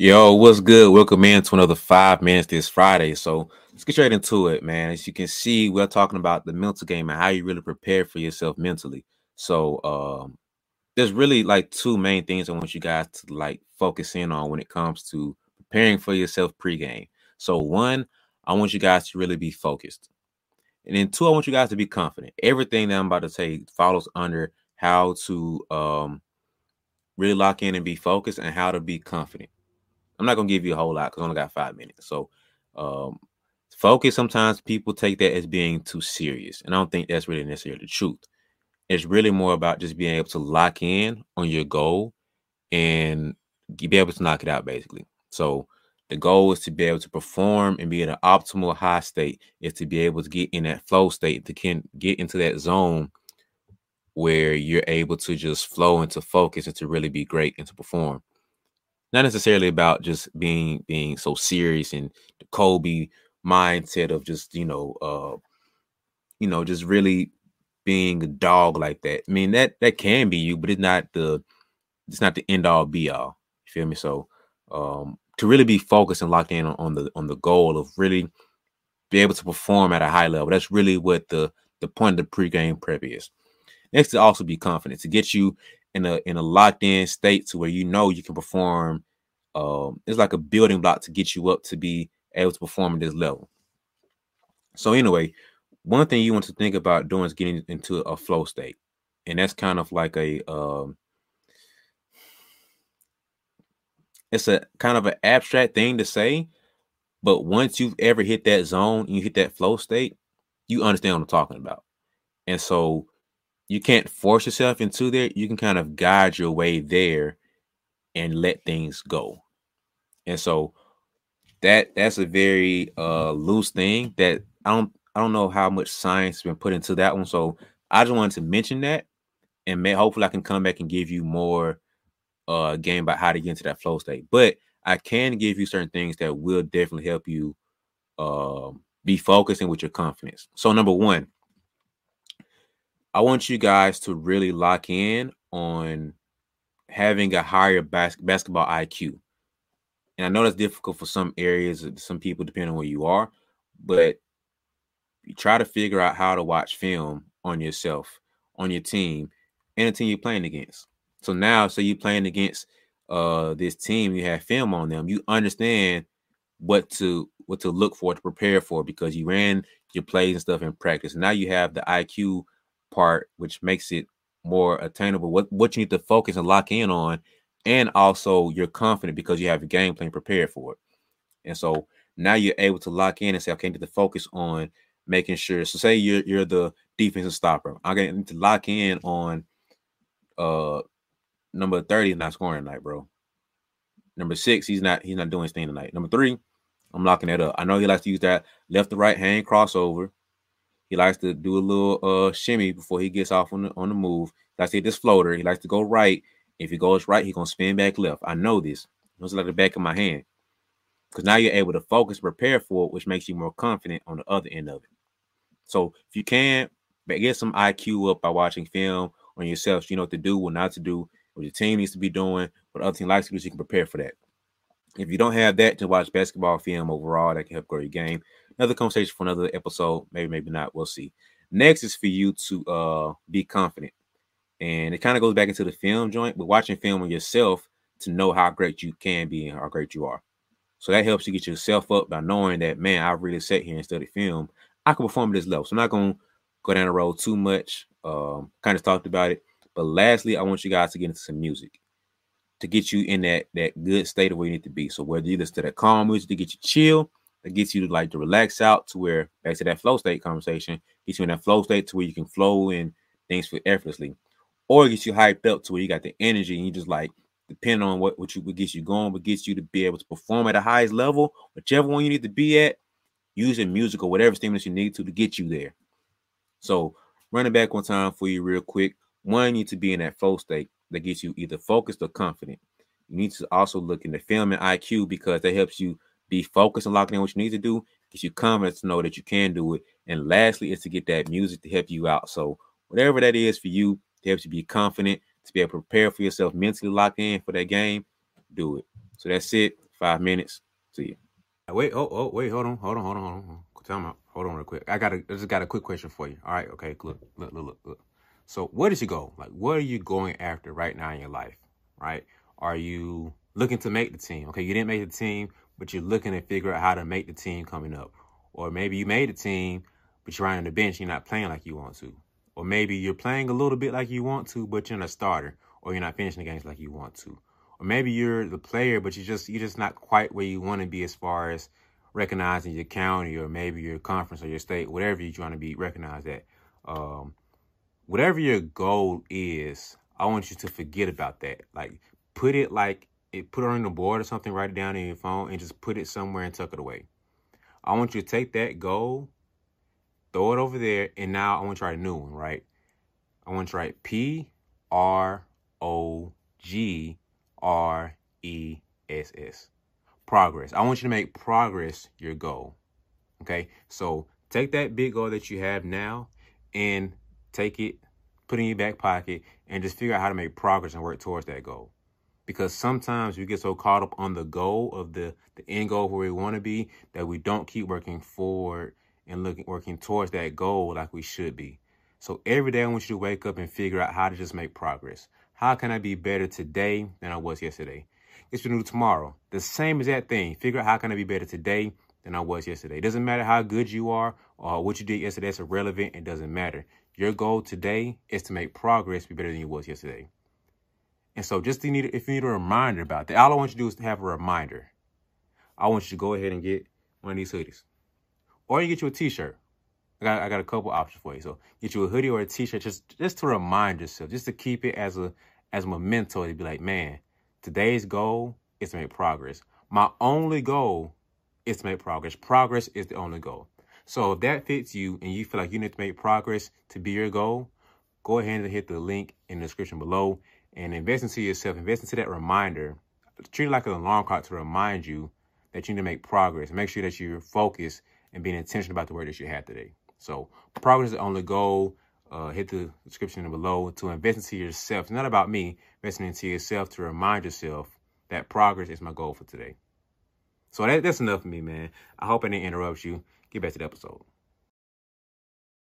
Yo, what's good? Welcome in to another five minutes this Friday. So let's get straight into it, man. As you can see, we're talking about the mental game and how you really prepare for yourself mentally. So um, there's really like two main things I want you guys to like focus in on when it comes to preparing for yourself pregame. So one, I want you guys to really be focused. And then two, I want you guys to be confident. Everything that I'm about to say follows under how to um, really lock in and be focused and how to be confident. I'm not gonna give you a whole lot because I only got five minutes. So um focus sometimes people take that as being too serious. And I don't think that's really necessarily the truth. It's really more about just being able to lock in on your goal and be able to knock it out basically. So the goal is to be able to perform and be in an optimal high state, is to be able to get in that flow state, to can get into that zone where you're able to just flow into focus and to really be great and to perform not necessarily about just being being so serious and the Kobe mindset of just you know uh you know just really being a dog like that. I mean that that can be you, but it's not the it's not the end all be all. You feel me? So um to really be focused and locked in on, on the on the goal of really be able to perform at a high level. That's really what the the point of the pregame prep is. Next to also be confident to get you in a in a locked in state to where you know you can perform. Um, it's like a building block to get you up to be able to perform at this level. So anyway, one thing you want to think about doing is getting into a flow state, and that's kind of like a um, it's a kind of an abstract thing to say, but once you've ever hit that zone, and you hit that flow state, you understand what I'm talking about. And so you can't force yourself into there. You can kind of guide your way there and let things go. And so that that's a very uh loose thing that I don't I don't know how much science has been put into that one. So I just wanted to mention that and may hopefully I can come back and give you more uh game about how to get into that flow state. But I can give you certain things that will definitely help you uh, be focusing with your confidence. So number one, I want you guys to really lock in on having a higher bas- basketball IQ. And I know that's difficult for some areas, some people, depending on where you are, but you try to figure out how to watch film on yourself, on your team, and the team you're playing against. So now, so you're playing against uh this team, you have film on them, you understand what to what to look for to prepare for because you ran your plays and stuff in practice. Now you have the IQ part, which makes it more attainable. What what you need to focus and lock in on, and also you're confident because you have your game plan prepared for it. And so now you're able to lock in and say, okay, I need to focus on making sure. So say you're you're the defensive stopper. I need to lock in on uh number 30 is not scoring tonight, bro. Number six, he's not he's not doing anything tonight. Number three, I'm locking that up. I know he likes to use that left to right hand crossover. He likes to do a little uh shimmy before he gets off on the on the move. That's it. This floater. He likes to go right. If he goes right, he's gonna spin back left. I know this. It's like the back of my hand. Because now you're able to focus, prepare for it, which makes you more confident on the other end of it. So if you can get some IQ up by watching film on yourself, so you know what to do, what not to do, what your team needs to be doing, what other team likes to do, so you can prepare for that. If you don't have that to watch basketball film overall, that can help grow your game another conversation for another episode. Maybe, maybe not. We'll see. Next is for you to uh be confident. And it kind of goes back into the film joint, but watching film on yourself to know how great you can be and how great you are. So that helps you get yourself up by knowing that, man, I really sat here and studied film. I can perform at this level. So I'm not going to go down the road too much. Um, kind of talked about it. But lastly, I want you guys to get into some music to get you in that that good state of where you need to be. So whether you listen to that calm music to get you chill, that gets you to like to relax out to where back to that flow state conversation, gets you in that flow state to where you can flow and things feel effortlessly, or gets you hyped up to where you got the energy and you just like depending on what what you what gets you going, what gets you to be able to perform at the highest level, whichever one you need to be at, using music or whatever stimulus you need to to get you there. So running back one time for you real quick. One, you need to be in that flow state that gets you either focused or confident. You need to also look in the film and IQ because that helps you be focused and locking in what you need to do, gives you confidence to know that you can do it. And lastly, is to get that music to help you out. So whatever that is for you, to help you be confident, to be able to prepare for yourself mentally locked in for that game, do it. So that's it. five minutes. See you. Wait, oh, oh, wait, hold on, hold on, hold on, hold on. Time out. Hold on real quick. I got a, I just got a quick question for you. All right, okay, look, look, look, look, look. So where does you go? Like, what are you going after right now in your life? Right? Are you looking to make the team? Okay, you didn't make the team, but you're looking to figure out how to make the team coming up. Or maybe you made the team, but you're on the bench, you're not playing like you want to. Or maybe you're playing a little bit like you want to, but you're not a starter, or you're not finishing the games like you want to. Or maybe you're the player, but you just you're just not quite where you want to be as far as recognizing your county or maybe your conference or your state, whatever you're trying to be recognized at. Um, whatever your goal is, I want you to forget about that. Like put it like it put it on the board or something, write it down in your phone and just put it somewhere and tuck it away. I want you to take that goal, throw it over there, and now I want you to write a new one, right? I want you to write P R O G R E S S. Progress. I want you to make progress your goal. Okay? So take that big goal that you have now and take it, put it in your back pocket, and just figure out how to make progress and work towards that goal because sometimes we get so caught up on the goal of the the end goal where we want to be that we don't keep working forward and looking working towards that goal like we should be. So every day I want you to wake up and figure out how to just make progress. How can I be better today than I was yesterday? It's new tomorrow. The same exact thing. Figure out how can I be better today than I was yesterday. It doesn't matter how good you are or what you did yesterday. It's irrelevant. It doesn't matter. Your goal today is to make progress be better than you was yesterday. And so just to need, if you need a reminder about that, all I want you to do is to have a reminder. I want you to go ahead and get one of these hoodies. Or you get you a t-shirt. I got, I got a couple options for you. So get you a hoodie or a t-shirt just, just to remind yourself, just to keep it as a, as a memento to be like, man, today's goal is to make progress. My only goal is to make progress. Progress is the only goal. So if that fits you and you feel like you need to make progress to be your goal, go ahead and hit the link in the description below and invest into yourself, invest into that reminder. Treat it like an alarm clock to remind you that you need to make progress. Make sure that you're focused and being intentional about the work that you had today. So progress is the only goal. Uh, hit the description below to invest into yourself. It's not about me. Investing into yourself to remind yourself that progress is my goal for today. So that, that's enough for me, man. I hope I didn't interrupt you. Get back to the episode.